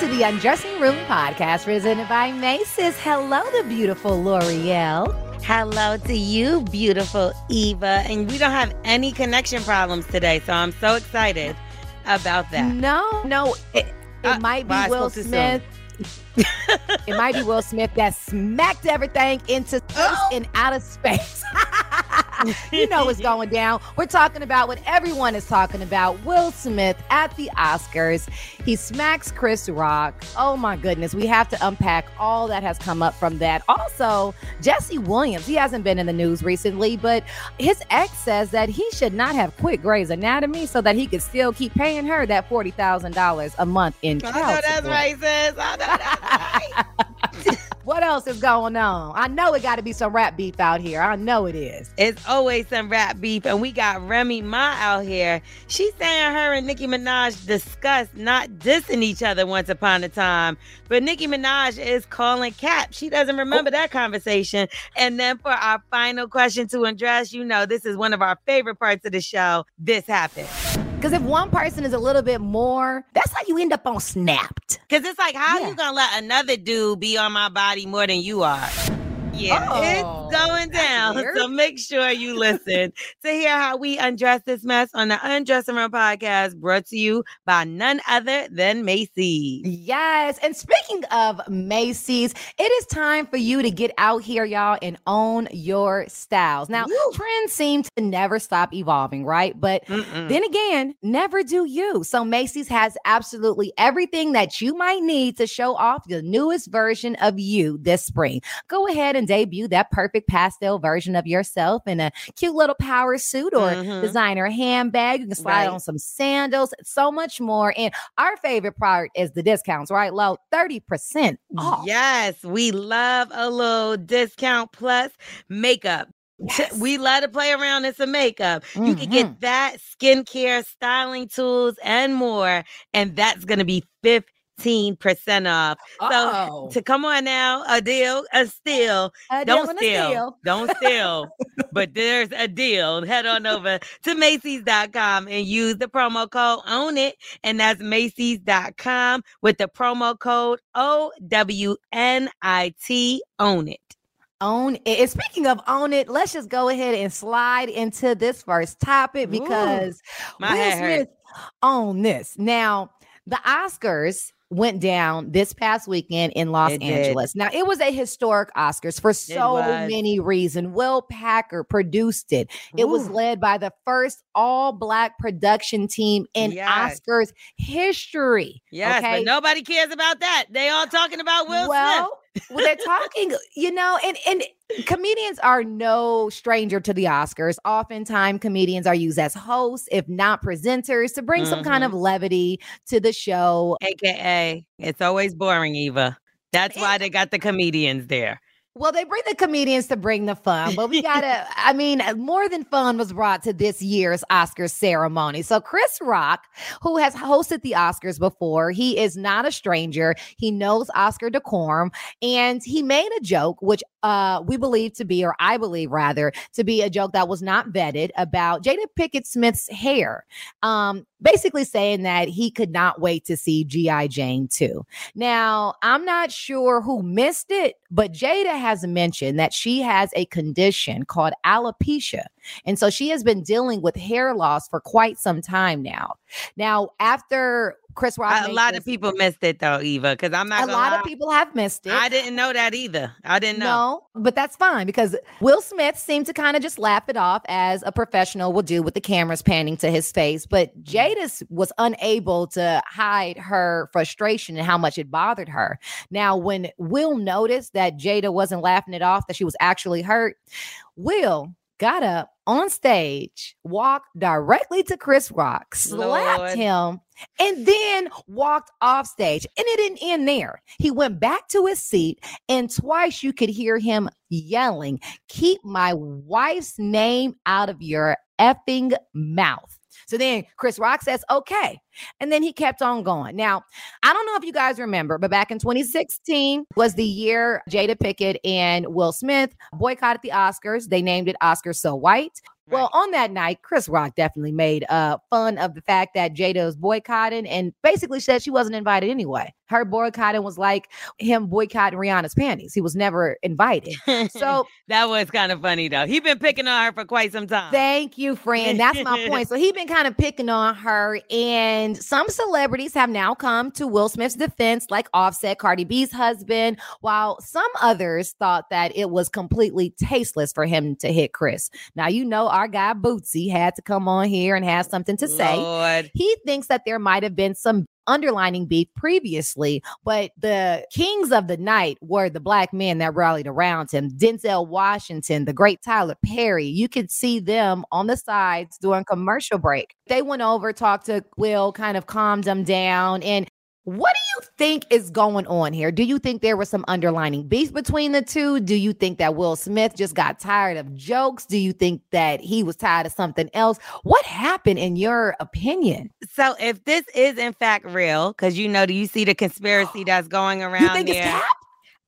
To the Undressing Room podcast presented by Macy's. Hello, the beautiful Lore'l. Hello to you, beautiful Eva. And we don't have any connection problems today, so I'm so excited about that. No, no, it, it Uh, might be well, Will Smith. it might be Will Smith that smacked everything into space Oh. and out of space. you know what's going down. We're talking about what everyone is talking about. Will Smith at the Oscars. He smacks Chris Rock. Oh my goodness. We have to unpack all that has come up from that. Also, Jesse Williams. He hasn't been in the news recently, but his ex says that he should not have quit Grey's Anatomy so that he could still keep paying her that $40,000 a month in I know that's sis. I know that's. What else is going on? I know it got to be some rap beef out here. I know it is. It's always some rap beef, and we got Remy Ma out here. She's saying her and Nicki Minaj discussed not dissing each other once upon a time, but Nicki Minaj is calling Cap. She doesn't remember that conversation. And then for our final question to address, you know, this is one of our favorite parts of the show. This happened. Because if one person is a little bit more, that's how you end up on Snapped. Because it's like, how Yeah. you gonna let another dude be on my body more than you are? Yeah, Oh, it's Oh, going down. So make sure you listen to hear how we undress this mess on the Undressing Room podcast, brought to you by none other than Macy's. Yes. And speaking of Macy's, it is time for you to get out here, y'all, and own your styles. Now, Woo. trends seem to never stop evolving, right? But Mm-mm. Then again, never do you. So Macy's has absolutely everything that you might need to show off the newest version of you this spring. Go ahead and debut that perfect pastel version of yourself in a cute little power suit or Mhm. designer handbag. You can slide Right. on some sandals, so much more. And our favorite part is the discounts, right? Low 30% off. Yes, we love a little discount plus makeup. Yes. We love to play around in some makeup. You can get that skincare, styling tools, and more. And that's going to be 15% off. Uh-oh. So to come on now, a deal, a steal. A Don't steal. steal. Don't steal. but there's a deal. Head on over to Macy's.com and use the promo code OWN IT. And that's Macy's.com with the promo code O W N I T OWN IT. own it. And speaking of own it, let's just go ahead and slide into this first topic Ooh, because my Will. Smith own this. Now, the Oscars went down this past weekend in Los It did. Angeles. Now, it was a historic Oscars for so many reasons. Will Packer produced it. It was led by the first all-black production team in Yes. Oscars history. Yes, okay? but nobody cares about that. They all talking about Will well, well, they're talking, you know, and and comedians are no stranger to the Oscars. Oftentimes, comedians are used as hosts, if not presenters, to bring some kind Mm-hmm. of levity to the show. AKA, it's always boring, Eva. That's why they got the comedians there. Well, they bring the comedians to bring the fun, but we gotta, I mean, uh, more than fun was brought to this year's Oscars ceremony. So, Chris Rock, who has hosted the Oscars before, he is not a stranger. He knows Oscar decorum, and he made a joke, which uh, we believe to be, or I believe rather, to be a joke that was not vetted about Jada Pinkett Smith's hair. Um, basically saying that he could not wait to see G.I. Jane 2. Now, I'm not sure who missed it, but Jada has mentioned that she has a condition called alopecia. And so she has been dealing with hair loss for quite some time now. Now, after Chris Rock, A lot this- of people missed it though, Eva, because I'm not a lot lie, of people have missed it. I didn't know that either. I didn't know. No, but that's fine because Will Smith seemed to kind of just laugh it off as a professional will do with the cameras panning to his face. But Mm-hmm. Jada was unable to hide her frustration and how much it bothered her. Now, when Will noticed that Jada wasn't laughing it off, that she was actually hurt, Will got up on stage, walked directly to Chris Rock, slapped Lord. him, and then walked off stage. And it didn't end there. He went back to his seat, and twice you could hear him yelling, Keep my wife's name out of your effing mouth. So then Chris Rock says, okay. And then he kept on going. Now, I don't know if you guys remember, but back in 2016 was the year Jada Pinkett and Will Smith boycotted the Oscars. They named it Oscars So White. Well, on that night, Chris Rock definitely made uh, fun of the fact that Jada was boycotting and basically said she wasn't invited anyway. Her boycotting was like him boycotting Rihanna's panties. He was never invited. So that was kind of funny though. He been picking on her for quite some time. Thank you, friend. That's my point. So he been kind of picking on her, and some celebrities have now come to Will Smith's defense, like Offset, Cardi B's husband, while some others thought that it was completely tasteless for him to hit Chris. Now you know our guy Boosie had to come on here and have something to say. Lord. He thinks that there might have been some underlining beef previously, but the kings of the night were the black men that rallied around him. Denzel Washington, the great Tyler Perry. You could see them on the sides during commercial break. They went over, talked to Will, kind of calmed them down. And what do you think is going on here? Do you think there was some underlining beef between the two? Do you think that Will Smith just got tired of jokes? Do you think that he was tired of something else? What happened in your opinion? So if this is in fact real, because you know, do you see the conspiracy that's going around You think there? it's Cap?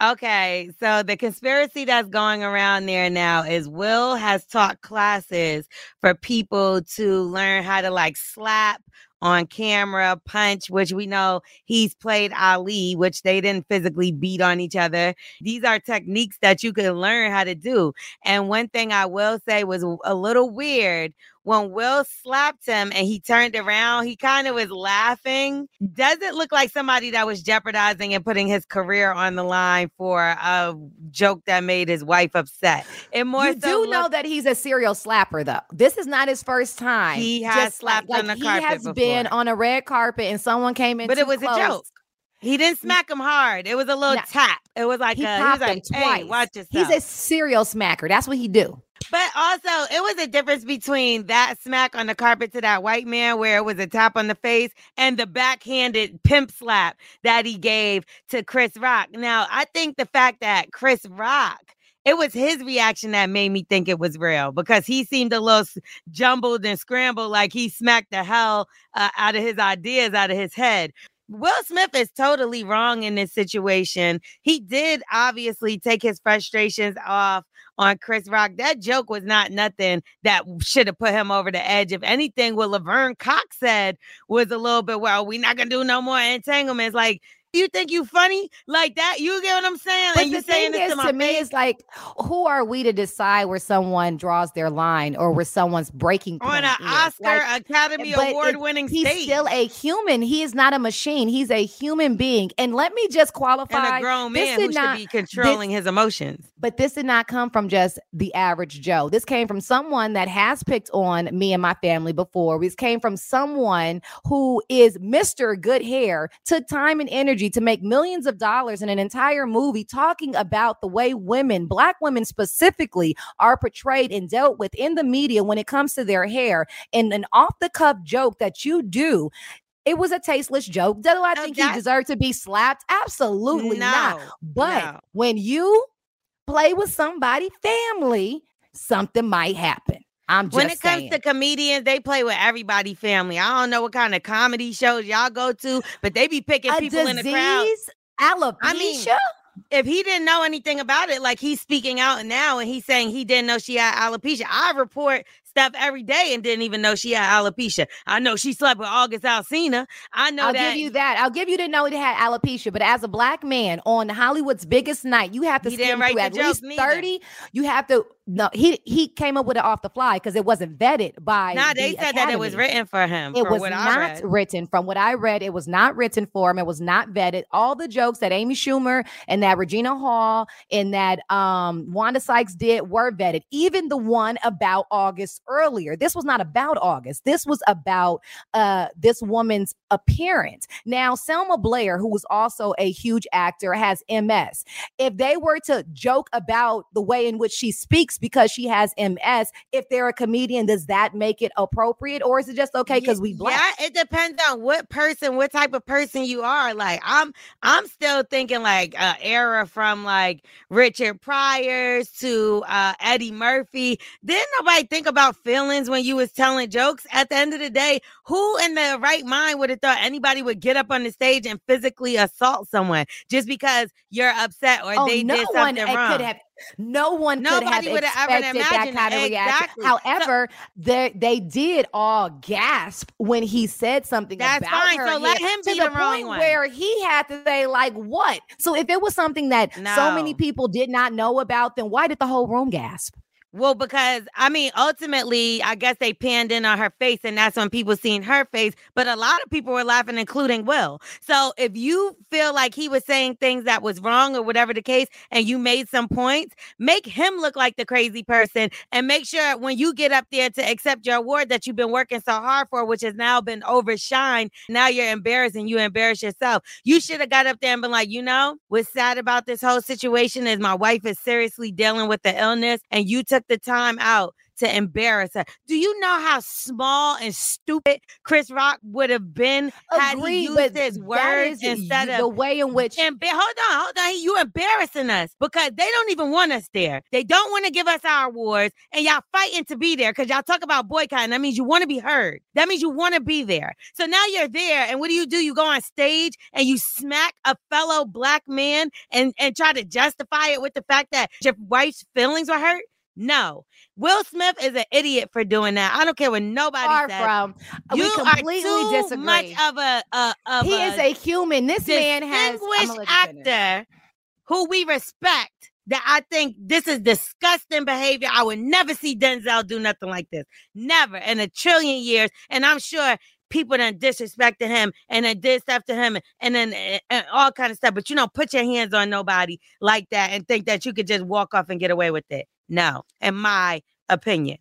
Okay, so the conspiracy that's going around there now is Will has taught classes for people to learn how to like slap on camera, punch, which we know he's played Ali, which they didn't physically beat on each other. These are techniques that you can learn how to do. And one thing I will say was a little weird when Will slapped him and he turned around, he kind of was laughing. Doesn't look like somebody that was jeopardizing and putting his career on the line for a joke that made his wife upset. And more so you so do know that he's a serial slapper, though. This is not his first time. He has slapped on the he carpet He has been on a red carpet and someone came in. but it was close. a joke. He didn't smack him hard. It was a little Nah. tap. It was like He a, he was popped like, him hey, twice. watch yourself. He's a serial smacker. That's what he do. But also, it was a difference between that smack on the carpet to that white man, where it was a tap on the face, and the backhanded pimp slap that he gave to Chris Rock. Now, I think the fact that Chris Rock, it was his reaction that made me think it was real because he seemed a little jumbled and scrambled, like he smacked the hell uh, out of his ideas out of his head. Will Smith is totally wrong in this situation. He did obviously take his frustrations off on Chris Rock. That joke was not nothing that should have put him over the edge. If anything, what Laverne Cox said was a little bit, well, we're not gonna do no more entanglements. Like, you think you funny like that? You get what I'm saying? But and the saying thing this is, to to, me, face? it's like, who are we to decide where someone draws their line or where someone's breaking on an? Oscar Like, Academy Award winning He's still a human. He is not a machine. He's a human being. And let me just qualify. and a grown this man who not- should be controlling his emotions. But this did not come from just the average Joe. This came from someone that has picked on me and my family before. This came from someone who is Mr. Good Hair, took time and energy to make millions of dollars in an entire movie talking about the way women, black women specifically, are portrayed and dealt with in the media when it comes to their hair. And an off the cuff joke that you do. It was a tasteless joke. Do I No, think he that's- deserved to be slapped? Absolutely not. But no. when you play with somebody family, something might happen. I'm when it comes saying. to comedians, they play with everybody family. I don't know what kind of comedy shows y'all go to, but they be picking a people in the crowd. disease, alopecia. I mean, If he didn't know anything about it, like he's speaking out now and he's saying he didn't know she had alopecia. I report stuff every day and didn't even know she had alopecia. I know she slept with August Alsina. I know I'll that give you that. I'll give you to know it had alopecia, but as a black man on Hollywood's biggest night, you have to He skim through at least neither. 30. You have to no, he he came up with it off the fly because it wasn't vetted by Nah, they the said that it was written for him. It was not written. From what I read, it was not written for him. It was not vetted. All the jokes that Amy Schumer and that Regina Hall and that um, Wanda Sykes did were vetted. Even the one about August earlier. This was not about August. This was about uh, this woman's appearance. Now, Selma Blair, who was also a huge actor, has MS. If they were to joke about the way in which she speaks because she has MS, if they're a comedian, does that make it appropriate, or is it just okay because we black? Yeah, it depends on what person, what type of person you are. Like I'm, I'm still thinking like uh, era from like Richard Pryor's to uh, Eddie Murphy. Didn't nobody think about feelings when you was telling jokes? At the end of the day, who in their right mind would have thought anybody would get up on the stage and physically assault someone just because you're upset or Oh, they no did something uh, wrong? could have. No one could have Nobody would have ever expected that kind of it. reaction. Exactly. So- However, they they did all gasp when he said something That's about fine. her. So let him to be the, the wrong point one. where he had to say like what. So if it was something that so many people did not know about, then why did the whole room gasp? Well, because I mean, ultimately, I guess they panned in on her face, and that's when people seen her face. But a lot of people were laughing, including Will. So if you feel like he was saying things that was wrong or whatever the case, and you made some points, make him look like the crazy person, and make sure when you get up there to accept your award that you've been working so hard for, which has now been overshined. Now you're embarrassed, and you embarrass yourself. You should have got up there and been like, you know, what's sad about this whole situation is my wife is seriously dealing with the illness, and you took the time out to embarrass her. Do you know how small and stupid Chris Rock would have been had he used his words instead of the way in which Emba- hold on, hold on. You embarrassing us because they don't even want us there. They don't want to give us our awards, and y'all fighting to be there because y'all talk about boycotting. That means you want to be heard. That means you want to be there. So now you're there, and what do you do? You go on stage and you smack a fellow black man and and try to justify it with the fact that your wife's feelings were hurt. No, Will Smith is an idiot for doing that. I don't care what nobody far says. from. Uh, you we completely are too disagree. much of a, a of he a is a human. This man has distinguished finish. actor who we respect. That I think this is disgusting behavior. I would never see Denzel do nothing like this. Never in a trillion years. And I'm sure people done disrespected him and then did stuff to him and then and, and all kind of stuff. But you don't put your hands on nobody like that and think that you could just walk off and get away with it. No, in my opinion.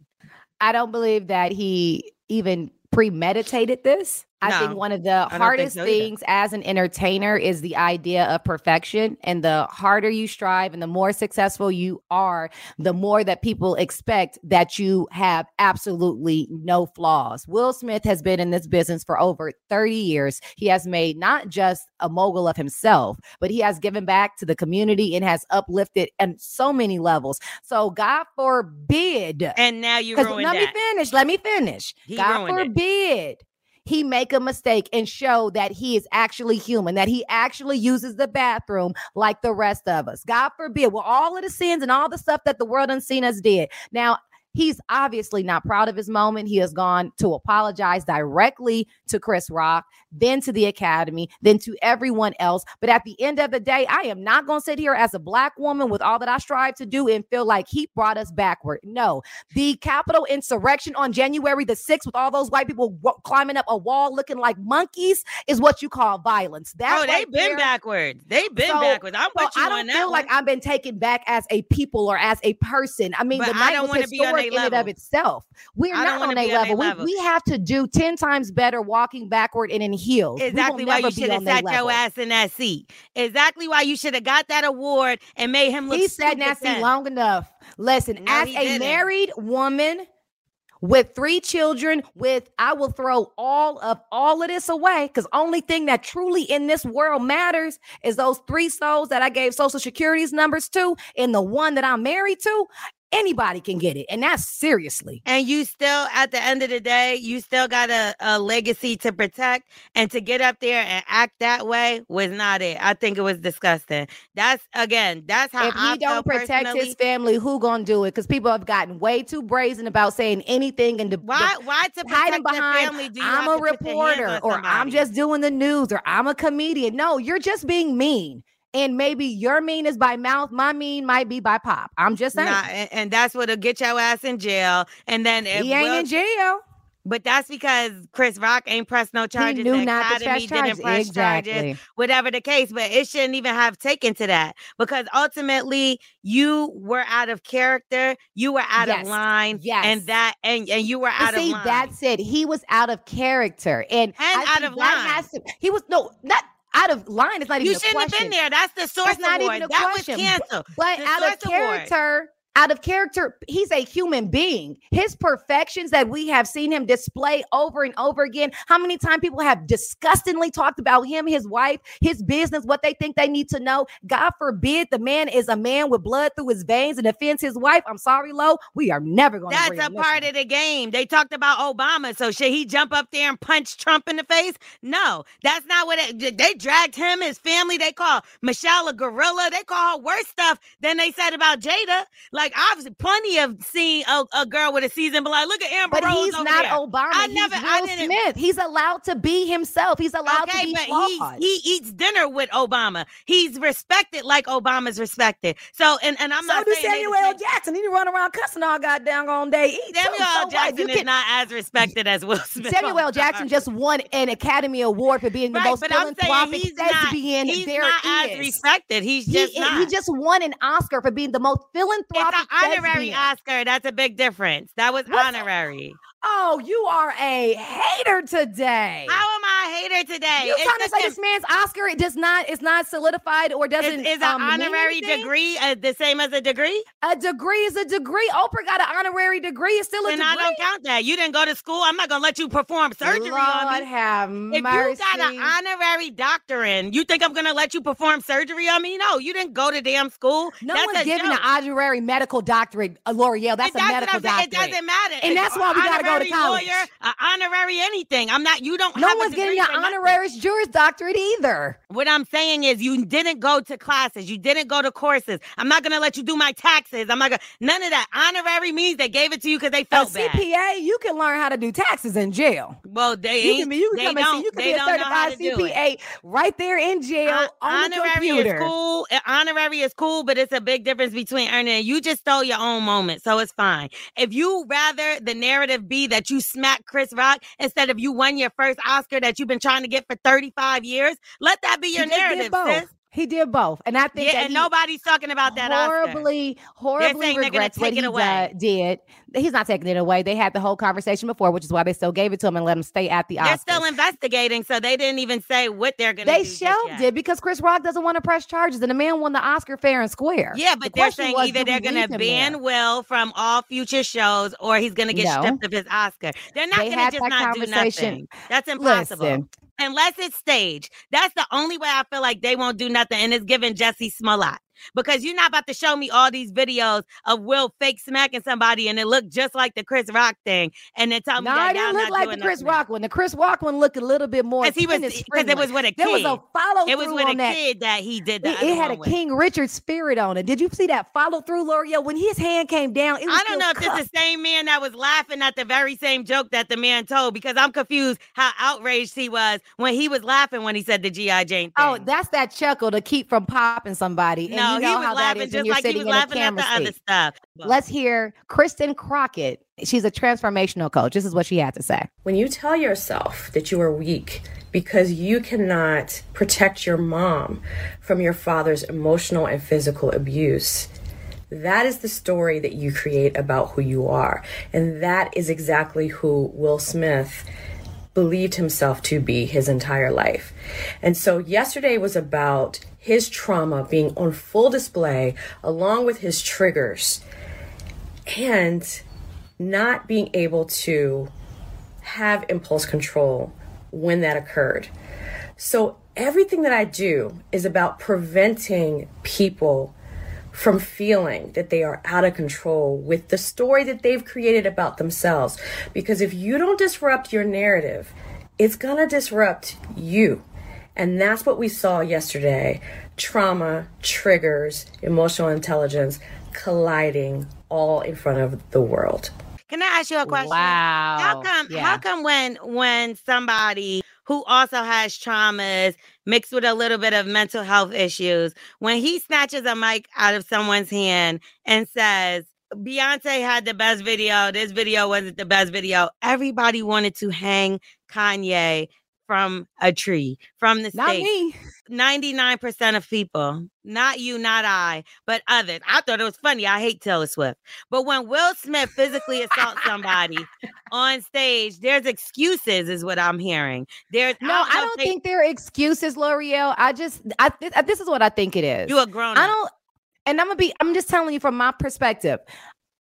I don't believe that he even premeditated this. I No, think one of the hardest so things as an entertainer is the idea of perfection. And the harder you strive and the more successful you are, the more that people expect that you have absolutely no flaws. Will Smith has been in this business for over 30 years. He has made not just a mogul of himself, but he has given back to the community and has uplifted on so many levels. So, God forbid. And now you ruined let that. me finish. Let me finish. He God forbid. it. He make a mistake and show that he is actually human, that he actually uses the bathroom like the rest of us. God forbid. Well, all of the sins and all the stuff that the world unseen us did. Now, he's obviously not proud of his moment. He has gone to apologize directly to Chris Rock, then to the Academy, then to everyone else. But at the end of the day, I am not going to sit here as a black woman with all that I strive to do and feel like he brought us backward. No, the Capitol insurrection on January the 6th with all those white people wa- climbing up a wall looking like monkeys is what you call violence. That oh, they've been there- backwards. They've been So- backwards. I'm so with you I don't that feel one. like I've been taken back as a people or as a person. I mean, But the I night don't was wanna be on in and of itself. We're I not on be on level. We, we have to do 10 times better walking backward and in heels. Exactly why you should have sat your ass in that seat. Exactly why you should have got that award and made him look. He sat in that seat long enough. Listen, No, as a didn't. married woman with three children, with I will throw all of all of this away because only thing that truly in this world matters is those three souls that I gave social security's numbers to, and the one that I'm married to. Anybody can get it, and that's seriously. And you still, at the end of the day, you still got a, a legacy to protect. And to get up there and act that way was not it. I think it was disgusting. That's again, that's how if I he don't protect personally. his family, who gonna do it? Because people have gotten way too brazen about saying anything and the, Why? Why to hiding behind family? Do you I'm a to put your hands reporter or I'm just doing the news or I'm a comedian. No, you're just being mean. And maybe your mean is by mouth, my mean might be by pop. I'm just saying. Nah, and, and that's what'll get your ass in jail. And then if he ain't Will, in jail. But that's because Chris Rock ain't pressed no charges. he knew the not to press charges. press charges. Exactly. Whatever the case, but it shouldn't even have taken to that because ultimately you were out of character, you were out Yes. of line, Yes. and that and and you were But out see, of line. that's it. He was out of character, and, I out of line. To, he was no, not out of line. It's not even you shouldn't have been there. That's the source That's not award. even a that question. was canceled. But The out of Source Award. Out of character, he's a human being. His perfections that we have seen him display over and over again. How many times people have disgustingly talked about him, his wife, his business, what they think they need to know? God forbid the man is a man with blood through his veins and offends his wife. I'm sorry, Lo. We are never going to That's a part of the game. They talked about Obama, so should he jump up there and punch Trump in the face? No, that's not what it, they dragged him, his family. They call Michelle a gorilla. They call her worse stuff than they said about Jada. Like I've plenty of seen a, a girl with a season, but like, look at Amber But Rose he's not there. Obama. I he's never- Will I didn't- Smith. He's allowed to be himself. He's allowed to Okay, be but flawed. he he eats dinner with Obama. He's respected like Obama's respected. So and and I'm so not do saying Samuel L. Jackson. He run around cussing all goddamn on day. Eat. Samuel So L. what? Jackson is can- not as respected as Will Smith. Samuel L. Jackson just won an Academy Award for being the Right, most but I'm saying philanthropic he's not, thespian he's there not as respected. He's He, just not. he just won an Oscar for being the most philanthropic an honorary. Oscar. That's a big difference. That was What's- honorary. Oh, you are a hater today. How am I a hater today? you trying to say this man's Oscar it does not It's not solidified or doesn't is an um, mean honorary degree uh, the same as a degree? A degree is a degree. Oprah got an honorary degree. It's still a Then degree. And I don't count that. You didn't go to school. I'm not gonna let you perform surgery Lord on me. have If mercy. you got an honorary doctorate, you think I'm gonna let you perform surgery on me? No, you didn't go to damn school. no That's one's giving joke. an honorary medical doctorate, uh, Lore'l. That's It a medical affect- It doesn't matter. And that's why we gotta go to honorary college. Lawyer, a honorary anything. I'm not. You don't. No have one's degree an honorary Juris Doctorate either. What I'm saying is, you didn't go to classes. You didn't go to courses. I'm not gonna let you do my taxes. I'm not gonna. None of that. Honorary means they gave it to you because they felt A bad. CPA, you can learn how to do taxes in jail. Well, they You can be, you can come and see, you can be a don't know how certified to do it. CPA right there in jail Hon- on the honorary computer. is cool. Uh, Honorary is cool, but it's a big difference between earning. You just stole your own moment, so it's fine. If you rather the narrative be that you smack Chris Rock instead of you won your first Oscar that you've been trying to get for 35 years, let that be He your did narrative, both. sis. He did both, and I think Yeah, that and he nobody's talking about that Oscar. horribly, horribly they're gonna regrets what he uh, away. did. He's not taking it away. They had the whole conversation before, which is why they still gave it to him and let him stay at the Oscar. They're still investigating, so they didn't even say what they're going to they shelved it because Chris Rock doesn't want to press charges, and the man won the Oscar fair and square. Yeah, The but they're question saying was, either they're going to ban there? Will from all future shows or he's going to get No. stripped of his Oscar. They're not They going to just not do nothing. That's impossible. Listen, Unless it's staged. That's the only way I feel like they won't do nothing. And it's giving Jussie Smollett. Because you're not about to show me all these videos of Will fake smacking somebody and it looked just like the Chris Rock thing. And then tell me no, that it didn't look like the Chris. Rock one. The Chris Rock one looked a little bit more. Because he was because it was with a kid. There was a follow through. it was with on a that. kid that he did that. It, it had a King Richard spirit on it. Did you see that follow through, Lore'l? When his hand came down, it was I don't know if it's the same man that was laughing at the very same joke that the man told because I'm confused how outraged he was when he was laughing when he said the GI Jane oh, thing. Oh, that's that chuckle to keep from popping somebody. And no, you know he was how laughing is when just you're like he was laughing at camera the other seat. stuff. Let's hear Kristen Crockett. She's a transformational coach. This is what she had to say. When you tell yourself that you are weak because you cannot protect your mom from your father's emotional and physical abuse, that is the story that you create about who you are. And that is exactly who Will Smith believed himself to be his entire life. And so yesterday was about his trauma being on full display along with his triggers and not being able to have impulse control when that occurred. So everything that I do is about preventing people from feeling that they are out of control with the story that they've created about themselves. Because if you don't disrupt your narrative, it's going to disrupt you. And that's what we saw yesterday trauma, triggers, emotional intelligence colliding all in front of the world. Can I ask you a question? Wow. How come Yeah. how come when when somebody who also has traumas mixed with a little bit of mental health issues, when he snatches a mic out of someone's hand and says, Beyonce had the best video. This video wasn't the best video. Everybody wanted to hang Kanye from a tree, from the Not stage. me. 99% of people, not you, not I, but others. I thought it was funny. I hate Taylor Swift. But when Will Smith physically assaults somebody on stage, there's excuses, is what I'm hearing. There's No, know I don't they- think there are excuses, Lore'l. I just, I uh, this is what I think it is. you a grown I up. don't, and I'm gonna be, I'm just telling you from my perspective.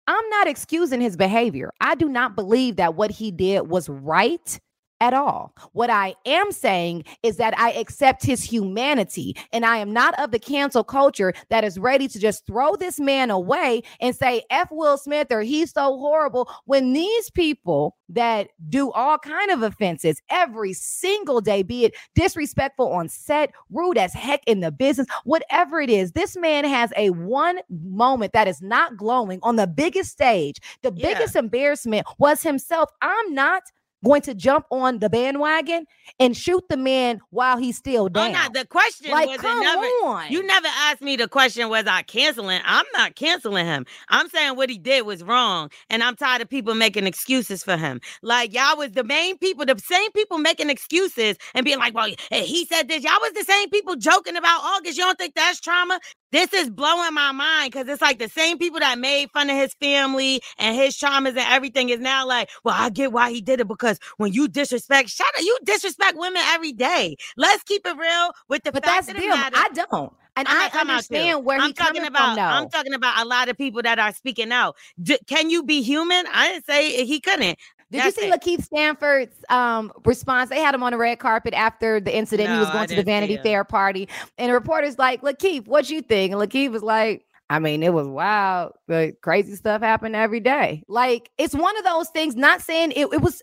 I'm not excusing his behavior. I do not believe that what he did was right at all. What I am saying is that I accept his humanity and I am not of the cancel culture that is ready to just throw this man away and say F Will Smith or he's so horrible when these people that do all kind of offenses every single day be it disrespectful on set, rude as heck in the business, whatever it is. This man has a one moment that is not glowing on the biggest stage. The Yeah. biggest embarrassment was himself. I'm not going to jump on the bandwagon and shoot the man while he's still down. Oh, down. no, the question like, was come never. on. You never asked me the question, was I canceling? I'm not canceling him. I'm saying what he did was wrong. And I'm tired of people making excuses for him. Like, y'all was the main people, the same people making excuses and being like, well, eh, he said this. Y'all was the same people joking about oh, August. You don't think that's trauma? This is blowing my mind because it's like the same people that made fun of his family and his traumas and everything is now like, well, I get why he did it because when you disrespect, shut up, you disrespect women every day. Let's keep it real with the but fact that's of the matter. I don't. And I'm I not talking about you. understand where I'm he's talking about. though. I'm talking about a lot of people that are speaking out. D- can you be human? I didn't say he couldn't. Did you see it. Lakeith Stanfield's um, response? They had him on the red carpet after the incident. he No, was I going to the Vanity. Fair party, and the reporter's like, "Lakeith, what you think?" And Lakeith was like, "I mean, it was wild, but crazy stuff happened every day. Like it's one of those things. Not saying it, it was."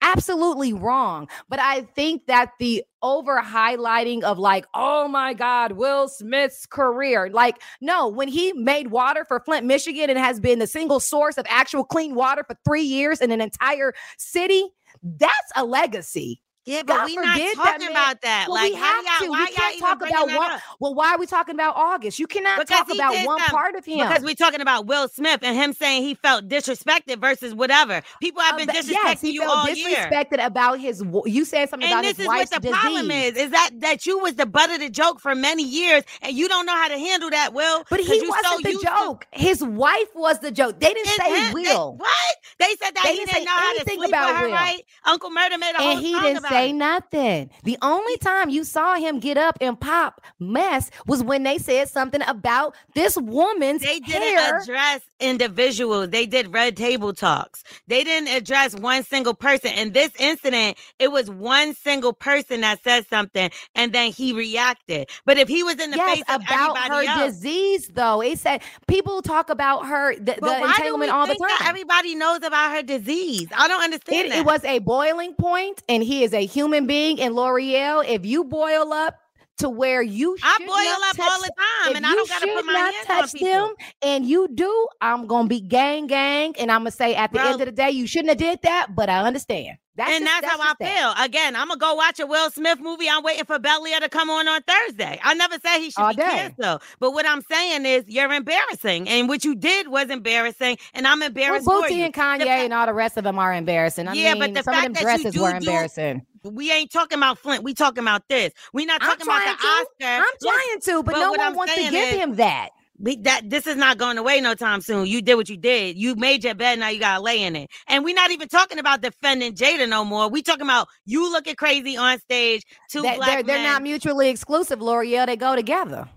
Absolutely wrong. But I think that the over highlighting of like, oh my God, Will Smith's career. Like, no, when he made water for Flint, Michigan, and has been the single source of actual clean water for three years in an entire city, that's a legacy. Yeah, but God we not forbid that talking about that. Well, like, we how have y'all, to. why We can't talk about one. Well, why are we talking about August? You cannot Because talk about one part of him. Because we're talking about Will Smith and him saying he felt disrespected versus whatever. People have Uh, been disrespecting yes, he you felt all year. disrespected about his. You said something And about this his is what the disease. problem is: is that that you was the butt of the joke for many years, and you don't know how to handle that. Will, but he wasn't so the used to- joke. His wife was the joke. They didn't And say they- Will. what? They said that They he didn't know how to sleep about with her, Will. right? Uncle Murda made a whole song about say nothing. The only time you saw him get up and pop mess was when they said something about this woman's They didn't hair. address individuals. They did red table talks. They didn't address one single person. In this incident, it was one single person that said something and then he reacted. But if he was in the yes, face of about her else, disease, though. It said people talk about her the, the but why do we entanglement all the time. everybody knows about her disease? I don't understand It, that. it was a boiling point, and he is a human being. And Lore'l, if you boil up to where you I boil not up touch, all the time, and I don't got to put my hands touch on people. them, and you do, I'm gonna be gang gang, and I'm gonna say at the Bro. end of the day, you shouldn't have did that, but I understand. That's and just- that's, how I that. feel. Again, I'm gonna go watch a Will Smith movie. I'm waiting for Bel Air to come on on Thursday. I never said he should All be day. canceled, but what I'm saying is you're embarrassing, and what you did was embarrassing, and I'm embarrassed for Booty you. and Kanye The and all the rest of them are embarrassing. I Yeah, mean, but the some of them fact that you dresses do were embarrassing. We ain't talking about Flint. We talking about this. we not talking about the to. Oscar. I'm trying to, but, but no one wants to give is- him that. we, that this is not going away no time soon. You did what you did. You made your bed. Now you gotta lay in it. And we're not even talking about defending Jada no more. We talking about you looking crazy on stage. Two That- black they're, they're not mutually exclusive, Lore'l. They go together.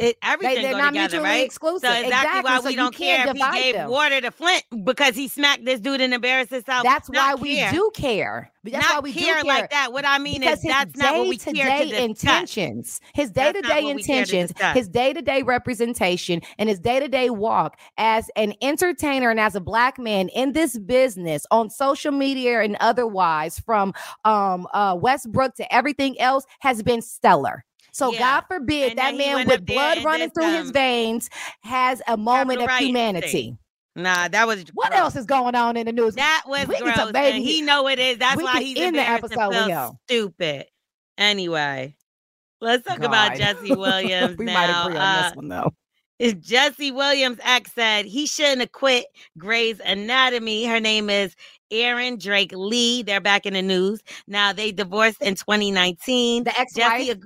It, everything They, they're not together, mutually right? exclusive. So exactly, exactly. why so we don't care if he gave them. water to Flint because he smacked this dude and embarrassed himself. That's Not why we do care. That's not why we care care like that. What I mean because is that's not what we care to intentions, his day-to-day what we care to intentions, his day-to-day representation, and his day-to-day walk as an entertainer and as a black man in this business on social media and otherwise, from um uh Westbrook to everything else, has been stellar. So Yeah. God forbid And that man with blood running through his veins has a moment of rights thing. humanity. Nah, that was What gross. else is going on in the news? That was We gross, and he know it is. That's we why he's end the episode and with feels him. stupid. Anyway, let's talk about Jesse Williams we now. might agree on Uh, this one though. Jesse Williams' ex said he shouldn't have quit Grey's Anatomy. Her name is Aryn Drake Lee. They're back in the news. Now they divorced in 2019. The ex-wife? Jesse,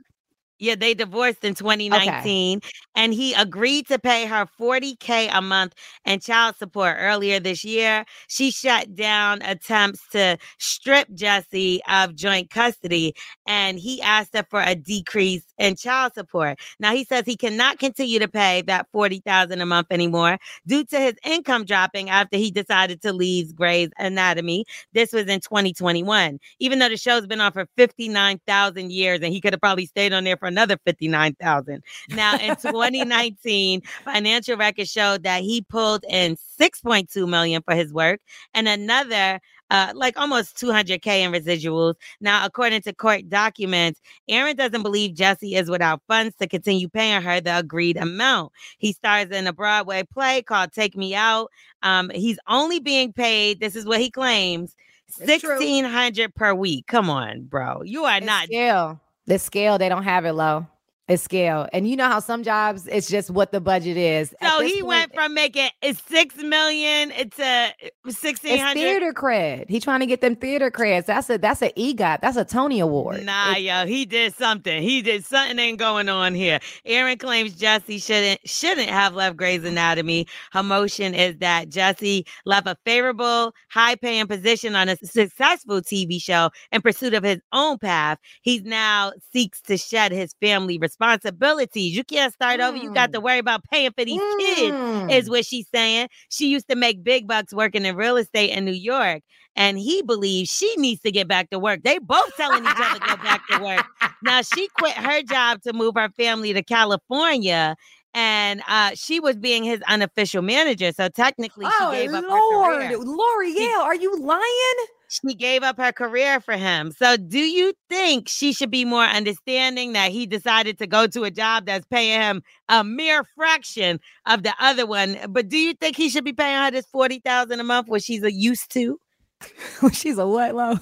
yeah, they divorced in 2019 and he agreed to pay her 40k a month and child support earlier this year. She shut down attempts to strip Jesse of joint custody and he asked her for a decrease in child support. Now he says he cannot continue to pay that 40,000 a month anymore due to his income dropping after he decided to leave Grey's Anatomy. This was in 2021. Even though the show's been on for 59,000 years and he could have probably stayed on there for another 59,000. Now in 2019, financial records showed that he pulled in 6.2 million for his work and another uh, like almost 200K in residuals. Now, according to court documents, Aryn doesn't believe Jesse is without funds to continue paying her the agreed amount. He stars in a Broadway play called Take Me Out. Um, he's only being paid, this is what he claims, true. 1600 per week. Come on, bro. You are not scale. The scale, they don't have it low. It's scale. And you know how some jobs, it's just what the budget is. So he point, went from making it six million to sixteen It's hundred. theater cred. He trying to get them theater creds. That's a that's an EGOT. That's a Tony Award. Nah, It's- yo, he did something. He did something ain't going on here. Aryn claims Jesse shouldn't shouldn't have left Grey's Anatomy. Her motion is that Jesse left a favorable, high paying position on a successful TV show in pursuit of his own path. He now seeks to shed his family responsibilities. You can't start over. You got to worry about paying for these kids Mm. is what she's saying. She used to make big bucks working in real estate in New York. And he believes she needs to get back to work. They both telling each other to go back to work. Now she quit her job to move her family to California. And uh, she was being his unofficial manager. So technically she Oh gave up her Lord, career. Lore'l, are you lying? She gave up her career for him. So do you think she should be more understanding that he decided to go to a job that's paying him a mere fraction of the other one? But do you think he should be paying her this 40,000 a month what she's a used to? She's a what, low?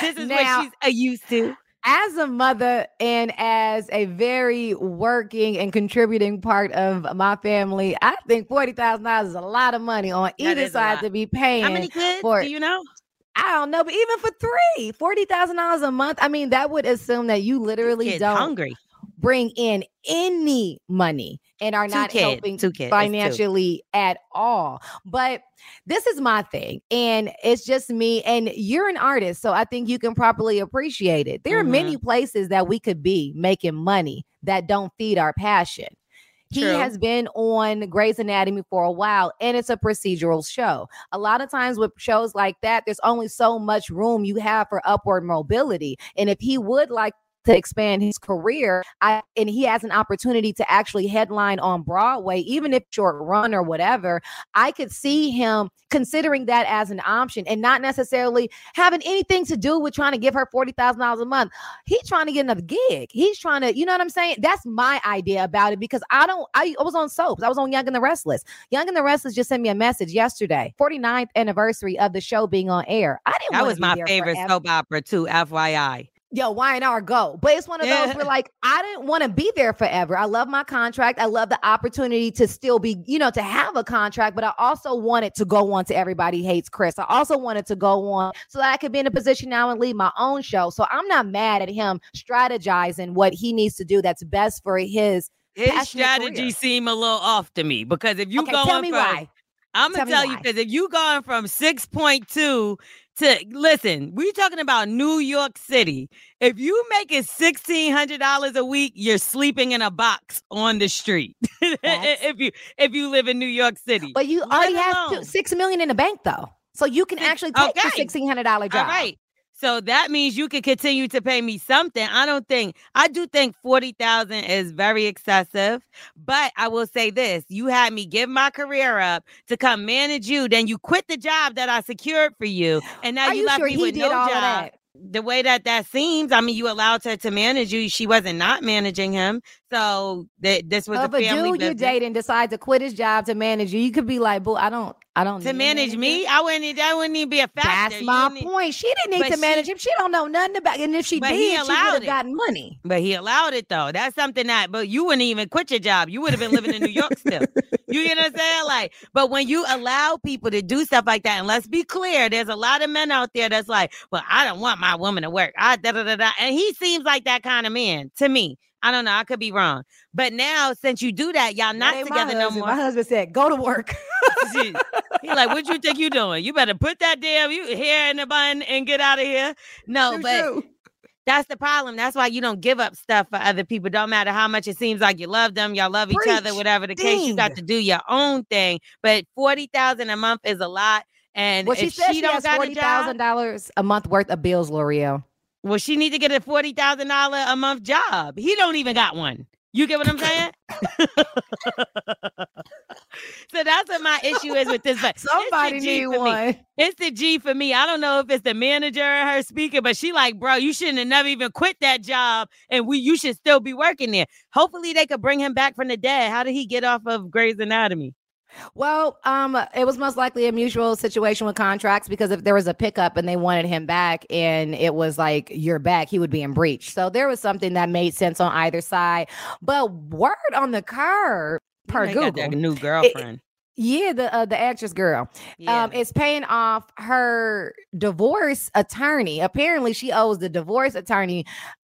This is Now- what she's a used to. as a mother and as a very working and contributing part of my family, I think forty thousand dollars is a lot of money on either side to be paying. How many kids for- do you know? I don't know, but even for three, forty thousand dollars a month. I mean, that would assume that you literally don't hungry. bring in any money and are Two not kids, helping two kids, it's two. financially at all. But this is my thing, and it's just me. And you're an artist, so I think you can properly appreciate it. There are Mhm. many places that we could be making money that don't feed our passion. He True. has been on Grey's Anatomy for a while, and it's a procedural show. A lot of times with shows like that, there's only so much room you have for upward mobility. And if he would like to expand his career, I and he has an opportunity to actually headline on Broadway, even if short run or whatever, I could see him considering that as an option and not necessarily having anything to do with trying to give her forty thousand dollars a month. He's trying to get another gig. He's trying to, you know what I'm saying? That's my idea about it because I don't. I, I was on soaps. I was on Young and the Restless. Young and the Restless just sent me a message yesterday, 49th anniversary of the show being on air. I didn't. That was my favorite forever soap opera too, FYI. Yo, why and our go. But it's one of those where like I didn't want to be there forever. I love my contract. I love the opportunity to still be, you know, to have a contract, but I also wanted to go on to Everybody Hates Chris. I also wanted to go on so that I could be in a position now and lead my own show. So I'm not mad at him strategizing what he needs to do that's best for his His strategy career. seem a little off to me because if you okay, going tell me from, why. I'm gonna me tell you because if you going from 6.2 to listen, we're talking about New York City. If you make it sixteen hundred dollars a week, you're sleeping in a box on the street. If you if you live in New York City, But you Let already have two, six million in the bank though. So you can Six- actually take the sixteen hundred dollar job. All right. So that means you can continue to pay me something. I don't think I do think 40,000 is very excessive, but I will say this, you had me give my career up to come manage you, then you quit the job that I secured for you, and now Are you, you left sure me with no all of job. that? The way that that seems, I mean, you allowed her to manage you. She wasn't not managing him. So th- this was a if a family dude you business. date and decide to quit his job to manage you, you could be like, "Boo, I don't, I don't to manage me. I wouldn't. That wouldn't even be a factor. That's my need- point. She didn't need to she- manage him. She don't know nothing about. And if she did, he she would have gotten money. But he allowed it though. That's something that. But you wouldn't even quit your job. You would have been living in New York still. You get what I'm saying? Like, but when you allow people to do stuff like that, and let's be clear, there's a lot of men out there that's like, well, I don't want my woman to work. I da da da da. And he seems like that kind of man to me. I don't know. I could be wrong. But now, since you do that, y'all not together no more. My husband said, "Go to work." Shit. He like, what you think you doing? You better put that damn you hair in the bun and get out of here. No, but that's the problem. That's why you don't give up stuff for other people. Don't matter how much it seems like you love them, y'all love each other, whatever the case. You got to do your own thing. But forty thousand a month is a lot. And well, she if said she, she, don't has got forty a thousand dollars a month worth of bills, Lore'l. Well, she need to get a forty thousand dollar a month job. He don't even got one. You get what I'm saying? so that's what my issue is with this. But Somebody need me. one. It's the G for me. I don't know if it's the manager or her speaker, but she like, bro, you shouldn't have never even quit that job, and we you should still be working there. Hopefully, they could bring him back from the dead. How did he get off of Grey's Anatomy? Well, um, it was most likely a mutual situation with contracts because if there was a pickup and they wanted him back and it was like you're back, he would be in breach. So there was something that made sense on either side. But word on the curb per he got that Google, new girlfriend. yeah, the uh, the actress girl, yeah. um, is paying off her divorce attorney. Apparently, she owes the divorce attorney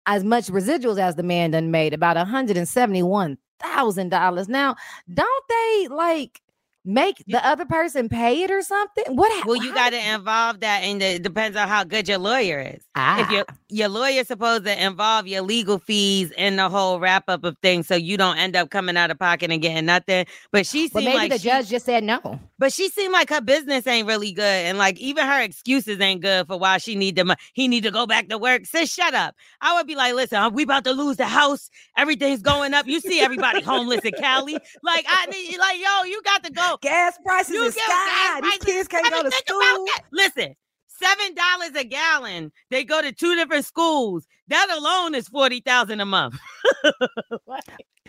as much residuals as the man done made, about hundred and seventy one thousand dollars. Now, don't they like? Make the other person pay it or something? What? well, you got to involve that, and it depends on how good your lawyer is. Ah, If your your lawyer's supposed to involve your legal fees in the whole wrap up of things, so you don't end up coming out of pocket and getting nothing. But she but seemed maybe like the she- judge just said no. But she seemed like her business ain't really good, and like even her excuses ain't good for why she need the money. He need to go back to work. Sis, shut up. I would be like, listen, uh, we about to lose the house. Everything's going up. You see everybody homeless in Cali. Like I need, like yo, you got to go. Gas prices You is sky. gas These prices. kids can't I go to school. Listen, seven dollars a gallon. They go to two different schools. That alone is forty thousand a month.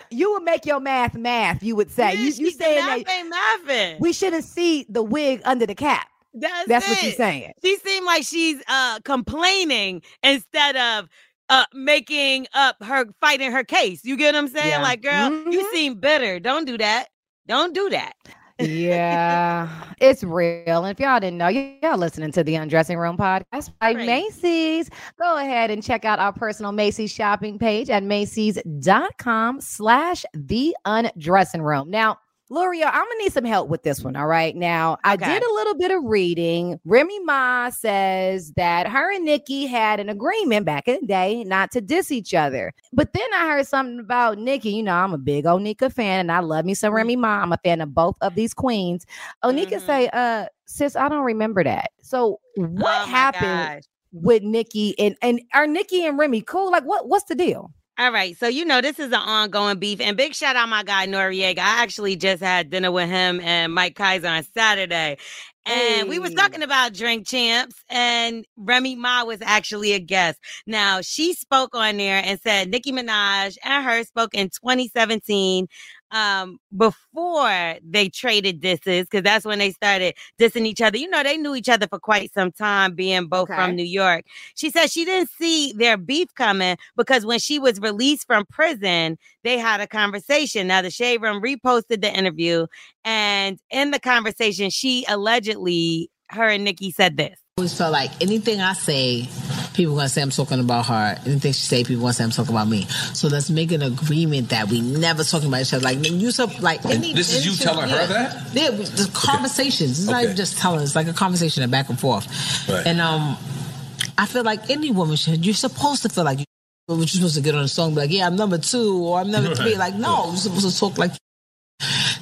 You would make your math math. You would say Yeah, you you saying math that ain't mathing. we shouldn't see the wig under the cap. That's, That's what you're saying. She seemed like she's uh complaining instead of uh making up her fighting her case. You get what I'm saying? Yeah. Like, girl, you Mhm. seem bitter. Don't do that. Don't do that. Yeah, it's real. And if y'all didn't know, y'all listening to the Undressing Room podcast by Right. Macy's. Go ahead and check out our personal Macy's shopping page at Macy's.com slash the undressing room. Now, Lore'l, I'm gonna need some help with this one. All right. Now, I did a little bit of reading. Remy Ma says that her and Nicki had an agreement back in the day not to diss each other. But then I heard something about Nicki. You know, I'm a big Onika fan and I love me some Remy Ma. I'm a fan of both of these queens. Onika Mhm. say, uh, sis, I don't remember that. So what Oh happened gosh. with Nicki and and are Nicki and Remy cool? Like what what's the deal? All right. So, you know, this is an ongoing beef. And big shout out my guy Noreaga. I actually just had dinner with him and Mike Kaiser on Saturday. And we was talking about drink champs, and Remy Ma was actually a guest. Now she spoke on there and said Nicki Minaj and her spoke in 2017, um, before they traded disses, because that's when they started dissing each other. You know, they knew each other for quite some time, being both Okay. from New York. She said she didn't see their beef coming because when she was released from prison, they had a conversation. Now the Shade Room reposted the interview, and in the conversation, she allegedly, her and Nicki said this. always felt like anything I say, people gonna say I'm talking about her. Anything she say, people gonna say I'm talking about me. So let's make an agreement that we never talking about each other. Like you so like any, this is you telling her yeah. that? Yeah, the conversations. It's not even just telling. It's like a conversation, a back and forth. Right. And um, I feel like any woman should. You're supposed to feel like you. But you're supposed to get on a song, be like, yeah, I'm number two or I'm number three. Like, no, you're supposed to talk like.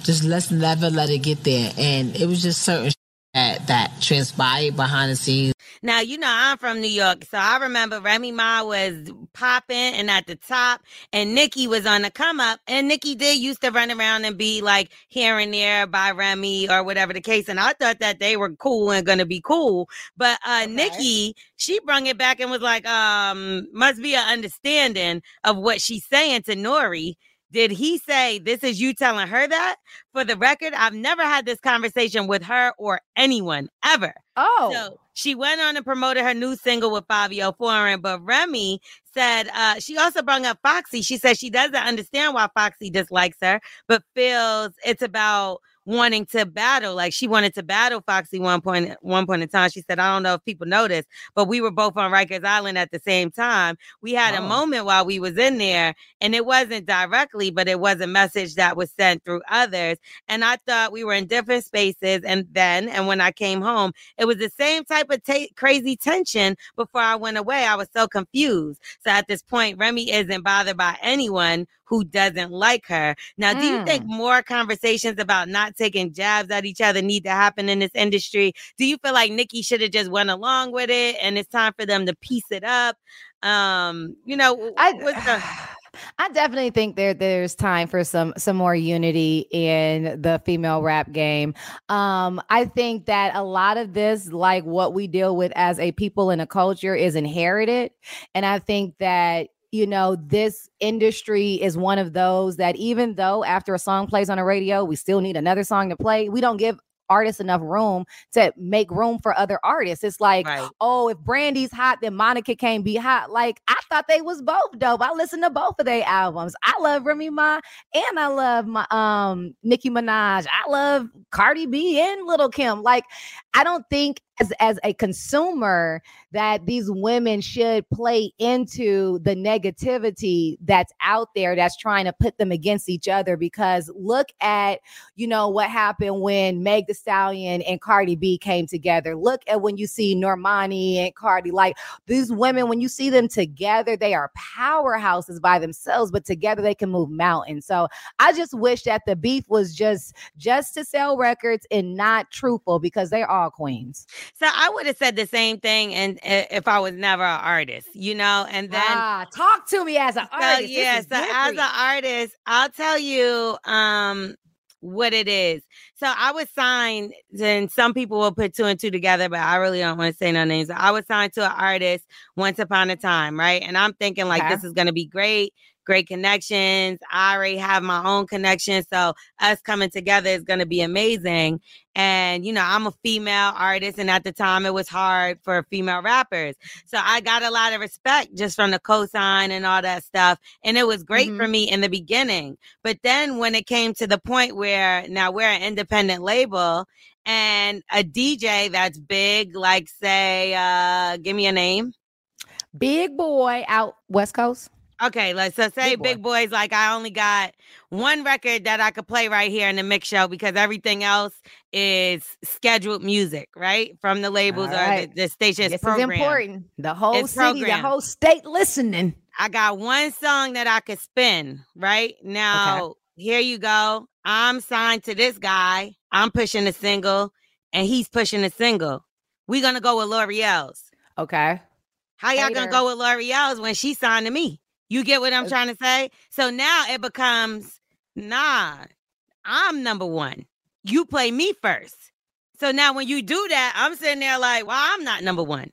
Just let's never let it get there. And it was just certain that that transpired behind the scenes. Now, you know, I'm from New York, so I remember Remy Ma was popping and at the top, and Nicki was on the come up. And Nicki did used to run around and be like here and there by Remy or whatever the case. And I thought that they were cool and gonna be cool. But uh Nicki, she brung it back and was like, um, must be an understanding of what she's saying to Nori. Did he say this is you telling her that? For the record, I've never had this conversation with her or anyone ever. Oh. So she went on and promoted her new single with Fivio Foreign, but Remy said uh, she also brought up Foxy. She said she doesn't understand why Foxy dislikes her, but feels it's about wanting to battle. Like she wanted to battle Foxy one point one point in time. She said, I don't know if people noticed, but we were both on Rikers Island at the same time. We had Oh. a moment while we was in there, and it wasn't directly, but it was a message that was sent through others. And I thought we were in different spaces. And then, and when I came home, it was the same type of ta- crazy tension before I went away. I was so confused. So at this point, Remy isn't bothered by anyone who doesn't like her. Now, do you think mm. more conversations about not taking jabs at each other need to happen in this industry? Do you feel like Nicki should have just went along with it and it's time for them to piece it up? Um, you know, I what's the I definitely think there there's time for some some more unity in the female rap game. Um, I think that a lot of this, like what we deal with as a people in a culture, is inherited, and I think that you know this industry is one of those that even though after a song plays on the radio, we still need another song to play. We don't give artists enough room to make room for other artists. It's like right? oh, if Brandy's hot, then Monica can't be hot. Like I thought they was both dope. I listened to both of their albums. I love Remy Ma and I love my um Nicki Minaj. I love Cardi B and Lil' Kim. Like I don't think as as a consumer that these women should play into the negativity that's out there that's trying to put them against each other because look at you know what happened when Meg the Stallion and Cardi B came together. Look at when you see Normani and Cardi. Like these women, when you see them together, they are powerhouses by themselves, but together they can move mountains. So I just wish that the beef was just just to sell records and not truthful because they're all queens. So I would have said the same thing, and uh, if I was never an artist, you know, and then ah, talk to me as an So artist. Yeah, so as an artist, I'll tell you um what it is. So I was signed, and some people will put two and two together, but I really don't want to say no names. I was signed to an artist once upon a time, right? And I'm thinking like Okay. this is gonna be great, great connections. I already have my own connections, so us coming together is gonna be amazing. And you know, I'm a female artist, and at the time it was hard for female rappers. So I got a lot of respect just from the cosign and all that stuff. And it was great for me in the beginning. But then when it came to the point where now we're an independent label and a DJ that's big, like say, uh, give me a name. Big boy out West Coast. Okay, let's so say Big Boy. Big Boy's like I only got one record that I could play right here in the mix show because everything else is scheduled music, right? From the labels All or right. the, the station's This program. is important. The whole It's city, the whole state listening. I got one song that I could spin, right? Now, here you go. I'm signed to this guy. I'm pushing a single and he's pushing a single. We're gonna go with Lore'l's. Okay. How y'all gonna go with Lore'l's when she signed to me? You get what I'm trying to say? So now it becomes, nah, I'm number one. You play me first. So now when you do that, I'm sitting there like, well, I'm not number one.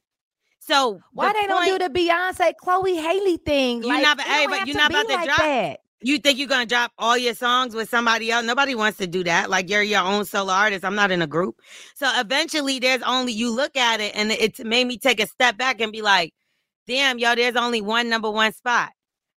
So Why the they don't do the Beyonce Chloe Halle thing? You like, not- hey, but you to not about to like drop- that. You think you're gonna drop all your songs with somebody else? Nobody wants to do that. Like you're your own solo artist. I'm not in a group. So eventually there's only you look at it and it made me take a step back and be like, damn, yo, there's only one number one spot.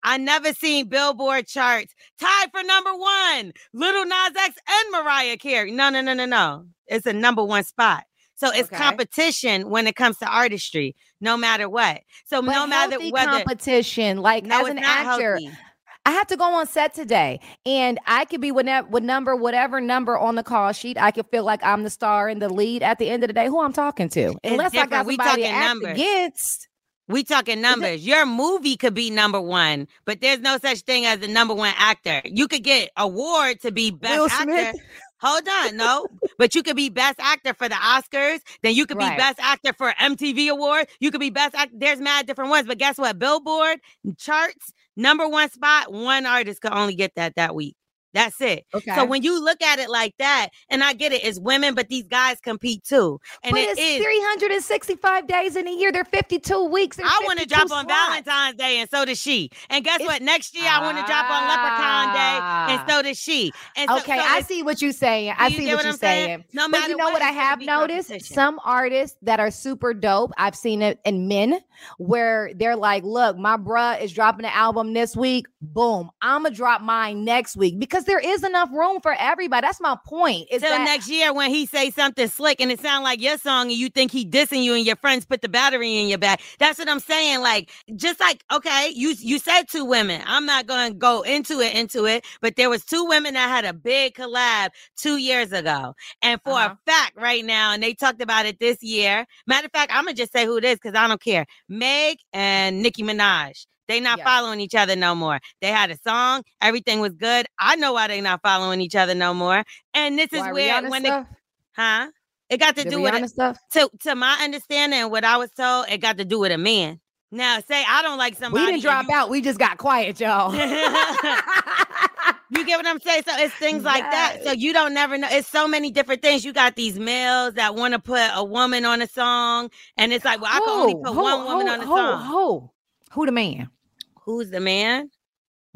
I never seen Billboard charts tied for number one. Lil Nas X and Mariah Carey. No, no, no, no, no. It's a number one spot. So it's Okay. competition when it comes to artistry, no matter what. So But no matter whether competition, like no, as an actor, healthy. I have to go on set today, and I could be with, ne- with number whatever number on the call sheet. I could feel like I'm the star and the lead at the end of the day. Who I'm talking to, unless I got We somebody to talking numbers. against. We talking numbers. Your movie could be number one, but there's no such thing as the number one actor. You could get award to be best actor. Hold on, no, but you could be best actor for the Oscars. Then you could Right. be best actor for MTV Award. You could be best actor. There's mad different ones, but guess what? Billboard charts number one spot. One artist could only get that that week. That's it. Okay. So when you look at it like that, and I get it, it's women, but these guys compete too. And but it it's is. 365 days in a year. They're 52 weeks. I want to 52 drop on slots. Valentine's Day, and so does she. And guess It's- what? Next year, I want to drop on Leprechaun Day, Ah. and so does she. And so, Okay, so I see what you're saying. I you see what, what you're saying? saying. No but you know what, what I have noticed? Some artists that are super dope. I've seen it in men where they're like, "Look, my bruh is dropping an album this week. Boom, I'm gonna drop mine next week because there is enough room for everybody. That's my point. Is Till that next year when he say something slick and it sound like your song and you think he dissing you and your friends put the battery in your back. That's what I'm saying. Like just like okay, you you said two women. I'm not gonna go into it into it, but there was two women that had a big collab two years ago, and for Uh-huh. a fact right now, and they talked about it this year. Matter of fact, I'm gonna just say who it is because I don't care. Meg and Nicki Minaj. They not Yes. following each other no more. They had a song, everything was good. I know why they not following each other no more. And this is Why, where Rihanna when stuff? huh? It got to The do with Rihanna it. stuff. To to my understanding, and what I was told, it got to do with a man. Now, say I don't like somebody. We didn't drop out. We just got quiet, y'all. You, you get what I'm saying? So it's things like that. So you don't never know. It's so many different things. You got these males that want to put a woman on a song, and it's like, well, I can only put Who? one woman Who? on a song. Who? Who the man? Who's the man?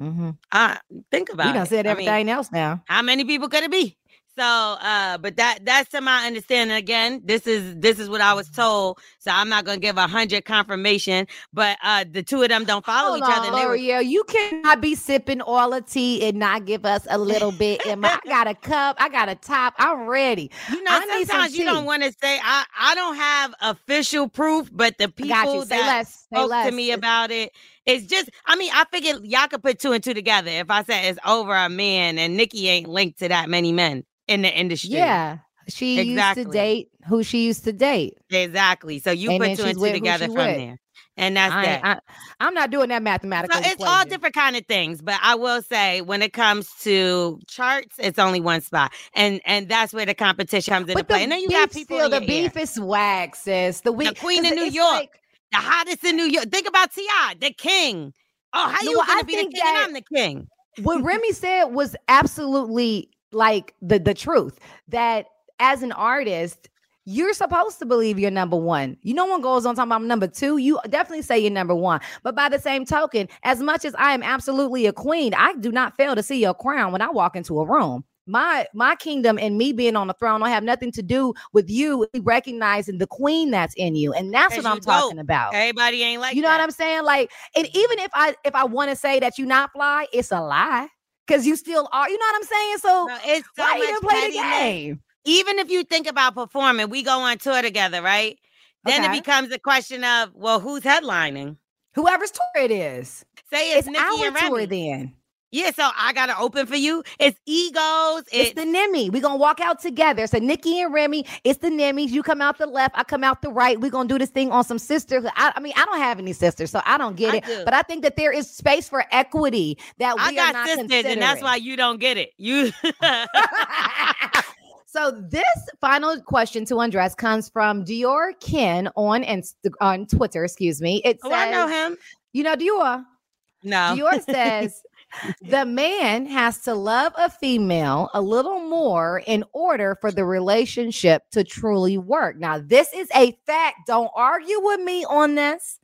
Mm-hmm. Uh, think about You it. done said I mean, everything else now. how many people could it be so uh but that that's to my understanding again this is this is what i was told so i'm not gonna give a hundred confirmation but uh the two of them don't follow Hold each other on, and they were- You cannot be sipping all the tea and not give us a little bit. In my, I got a cup. I got a top. I'm ready. you know I sometimes you don't want to say i i don't have official proof but the people Say that less. Spoke less. to me about it it's just i mean i figured y'all could put two and two together if i said it's over a man and nicki ain't linked to that many men in the industry Yeah. She used to date who she used to date. exactly so you And put two and two together from with. there and that's I, that I, I'm not doing that mathematical. So it's all different kind of things, but I will say when it comes to charts, it's only one spot, and and that's where the competition comes into play. And then you got people still, in the ear. beef is swag, sis. The, we, The queen of New York. like- the hottest in New York. Think about T.I., the king. Oh, how No, you well, gonna I be the king I'm the king? what Remy said was absolutely like the the truth that as an artist you're supposed to believe you're number one. You no one goes on talking about I'm number two. You definitely say you're number one. But by the same token, as much as I am absolutely a queen, I do not fail to see your crown when I walk into a room. My my kingdom and me being on the throne don't have nothing to do with you recognizing the queen that's in you. And that's what I'm talking about. Everybody ain't like you know that. what I'm saying? Like, and even if I if I want to say that you not fly, it's a lie because you still are. You know what I'm saying? So No, it's so why even play the game? Even if you think about performing, we go on tour together, right? Then Okay. it becomes a question of, well, who's headlining? Whoever's tour it is, Say it's, it's, Nicki our and Remy. tour. Then Yeah, so I gotta open for you. It's egos. it's It's, the Nimmy. We gonna walk out together. So Nicki and Remy, it's the Nimmies. You come out the left, I come out the right. We gonna do this thing on some sisterhood. I, I mean, I don't have any sisters, so I don't get I it. do. But I think that there is space for equity that we I are not sisters, and that's why you don't get it. You so this final question to undress comes from Dior Ken on Inst- on Twitter. Excuse me. It says, Oh, I know him. You know Dior. No. Dior says the man has to love a female a little more in order for the relationship to truly work. Now, this is a fact. Don't argue with me on this.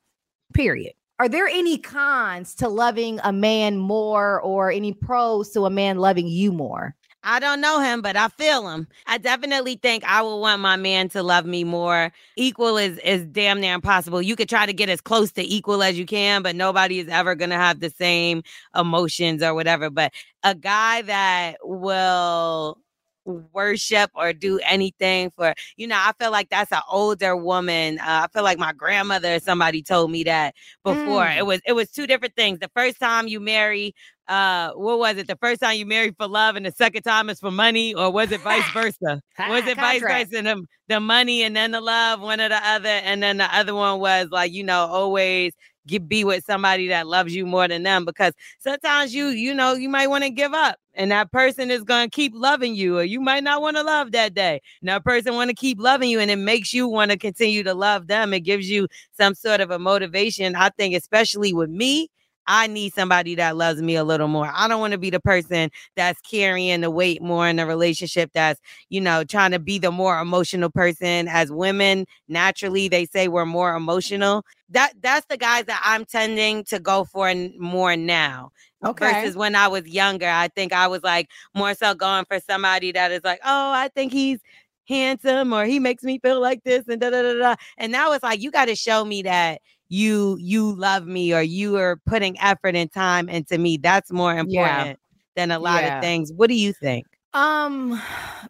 Period. Are there any cons to loving a man more or any pros to a man loving you more? I don't know him, but I feel him. I definitely think I would want my man to love me more. Equal is is damn near impossible. You could try to get as close to equal as you can, but nobody is ever gonna have the same emotions or whatever. But a guy that will worship or do anything for you know i feel like that's an older woman uh, i feel like my grandmother or somebody told me that before. It Mm. was it was two different things. The first time you marry uh what was it? The first time you married for love and the second time is for money or was it vice versa? Was it vice versa? The, the money and then the love one or the other and then the other one was like you know always get be with somebody that loves you more than them because sometimes you you know you might want to give up and that person is going to keep loving you or you might not want to love that day. And that person want to keep loving you and it makes you want to continue to love them it gives you some sort of a motivation i think especially with me I need somebody that loves me a little more. I don't want to be the person that's carrying the weight more in a relationship that's, you know, trying to be the more emotional person. As women, naturally, they say we're more emotional. That that's the guys that I'm tending to go for more now. Okay. Versus when I was younger, I think I was like more so going for somebody that is like, oh, I think he's handsome or he makes me feel like this and da da da da. And now it's like you got to show me that you you love me or you are putting effort and time into me. That's more important Yeah. than a lot Yeah. of things. What do you think? Um,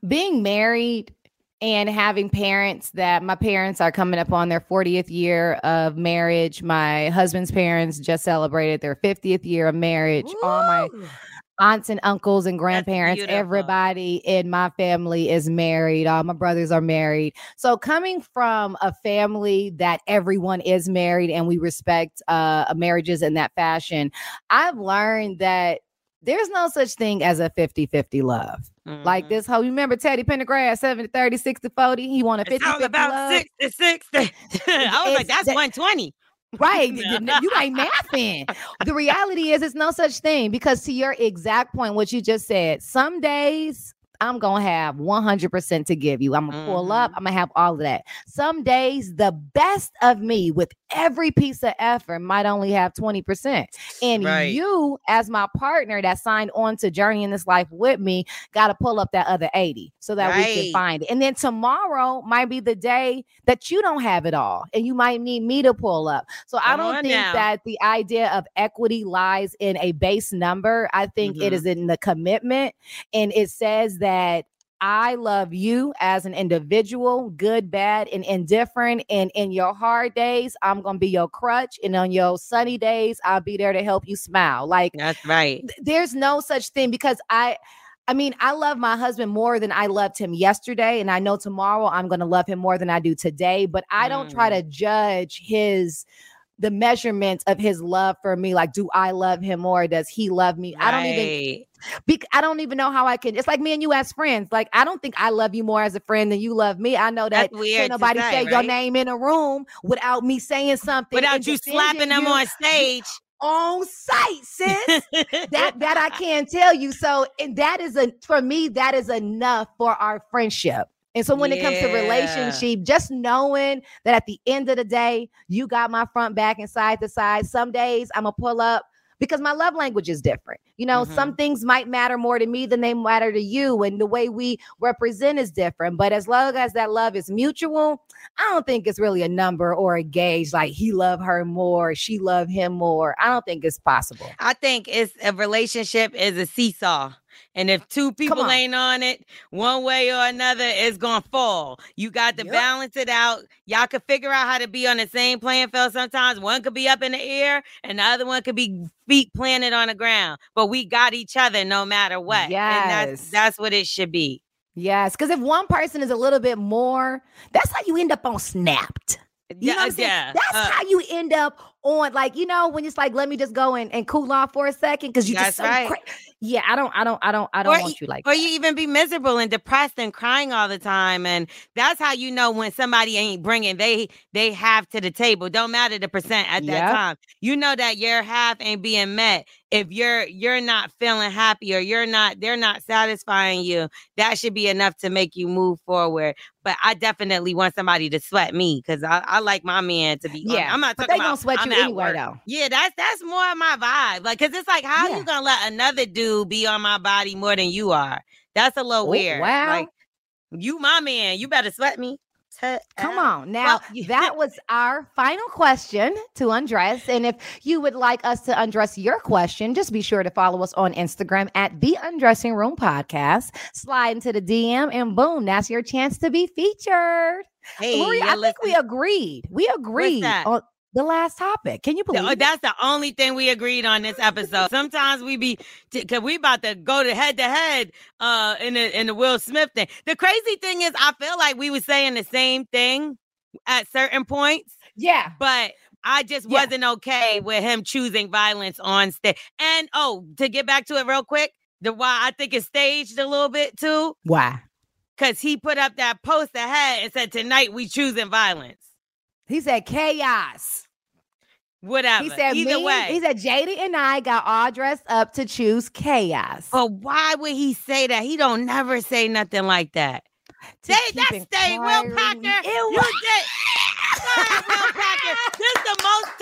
being married and having parents that my parents are coming up on their 40th year of marriage. My husband's parents just celebrated their 50th year of marriage. All my! Aunts and uncles and grandparents, everybody in my family is married. All my brothers are married. So coming from a family that everyone is married and we respect uh marriages in that fashion, I've learned that there's no such thing as a 50-50 love. Like Mhm. this whole, you remember Teddy Pendergrass, 70, 30, 60, 40. He wanted 50 It's 50 about love. six to six. I was like, that's that- 120. Right. You you ain't mathing. The reality is it's no such thing because to your exact point, what you just said, some days I'm gonna have 100% to give you. I'm gonna pull up, I'm gonna have all of that. Some days, the best of me with every piece of effort might only have 20%. And Right. you, as my partner that signed on to journey in this life with me, got to pull up that other 80 so that we can find it. And then tomorrow might be the day that you don't have it all and you might need me to pull up. So I don't think now. that the idea of equity lies in a base number. I think it Mhm. is in the commitment and it says that I love you as an individual, good, bad, and indifferent. And in your hard days, I'm going to be your crutch. And on your sunny days, I'll be there to help you smile. Like, That's right. th- there's no such thing because I I mean, I love my husband more than I loved him yesterday and I know tomorrow I'm going to love him more than I do today, but I don't try Mm. to judge his the measurements of his love for me like do I love him more does he love me I don't even Right. bec- I don't even know how I can. It's like me and you as friends. Like I don't think I love you more as a friend than you love me. I know that That's weird nobody say, say your name in a room without me saying something Without you slapping them you on stage. on site, sis. that that I can't tell you. So and that is a for me that is enough for our friendship. And so when it comes to relationship, just knowing that at the end of the day, you got my front back and side to side. Some days I'm gonna pull up because my love language is different. You know, Mm-hmm. some things might matter more to me than they matter to you, and the way we represent is different. But as long as that love is mutual, I don't think it's really a number or a gauge like he loved her more, she loved him more. I don't think it's possible. I think it's a relationship is a seesaw. And if two people on. ain't on it, one way or another, it's gonna fall. You got to Yep. balance it out. Y'all could figure out how to be on the same playing field. Sometimes one could be up in the air and the other one could be feet planted on the ground. But we got each other no matter what. And that's Yes. that's what it should be. Yes, because if one person is a little bit more, that's how you end up on snapped. You know what I'm saying? yeah. That's uh, how you end up on, like, you know, when it's like, let me just go and, and cool off for a second because you just so right. cra- yeah, I don't, I don't, I don't, I don't Or want you like or that. you even be miserable and depressed and crying all the time and that's how you know when somebody ain't bringing they they have to the table don't matter the percent at that Yep. time you know that your half ain't being met if you're you're not feeling happy or you're not they're not satisfying you that should be enough to make you move forward but i definitely want somebody to sweat me because I, I like my man to be on- yeah, i'm not talking they gonna sweat I'm you anyway, work. though. Yeah, that's that's more of my vibe. Like, cause it's like, how Yeah. you gonna let another dude be on my body more than you are? That's a little Oh, weird. wow. Like, you my man, you better sweat me. Tut Come on. Now, Well, that was our final question to undress. And if you would like us to undress your question, just be sure to follow us on Instagram at the Undressing Room Podcast. Slide into the DM, and boom, that's your chance to be featured. Hey, Lori, I think we agreed. We agreed on the last topic. Can you believe? Oh, it? that's the only thing we agreed on this episode. Sometimes we be because we about to go to head to head uh in the in the Will Smith thing. The crazy thing is, I feel like we were saying the same thing at certain points. yeah. but I just Yeah. wasn't okay with him choosing violence on stage. And oh, to get back to it real quick, the why I think it's staged a little bit too, Why? because he put up that post ahead and said, "Tonight we choosing violence." He said chaos. Whatever. He said, Either me, way. he said, Jada and I got all dressed up to choose chaos. but why would he say that? He don't never say nothing like that. Keep that's staying Will Packer. Ew. You did. Sorry, Will Packer. This is the most talked about Oscar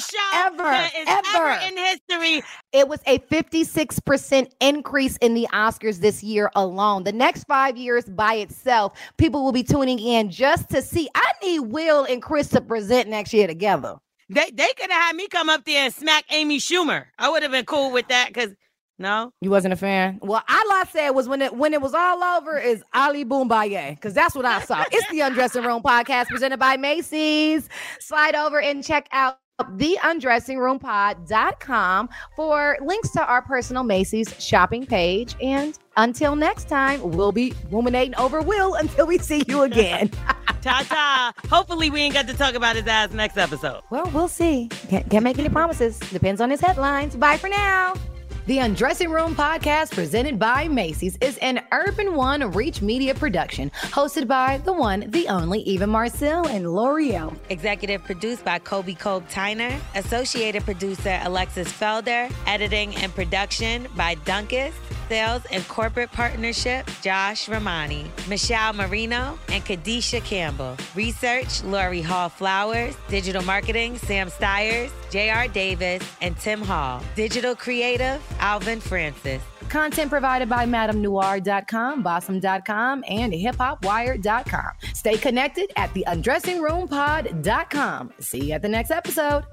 show Ever, ever. ever in history. It was a 56% increase in the Oscars this year alone. The next five years by itself, people will be tuning in just to see. I need Will and Chris to present next year together. They they could have had me come up there and smack Amy Schumer. I would have been cool with that because no. You wasn't a fan? Well, all I said was when it when it was all over is Ali Bomaye, because that's what I saw. It's the Undressing Room podcast presented by Macy's. Slide over and check out the undressingroompod.com for links to our personal Macy's shopping page. And until next time, we'll be ruminating over Will until we see you again. Ta ta. Hopefully we ain't got to talk about his ass next episode. well, we'll see. Can't, can't make any promises. Depends on his headlines. Bye for now. The Undressing Room podcast, presented by Macy's, is an Urban One Reach Media production, hosted by the one, the only Eva Marcille and Lore'l. Executive produced by Kobe Kobe Tyner. Associated producer Alexis Felder. Editing and production by Dunkus. Sales and corporate partnership Josh Romani. Michelle Marino and Kadisha Campbell. Research Lori Hall Flowers. Digital marketing Sam Stiers, J.R. Davis, and Tim Hall. Digital creative Alvin Francis. Content provided by MadameNoir.com, Bossip.com, and HipHopWire.com. Stay connected at the UndressingRoomPod.com. See you at the next episode.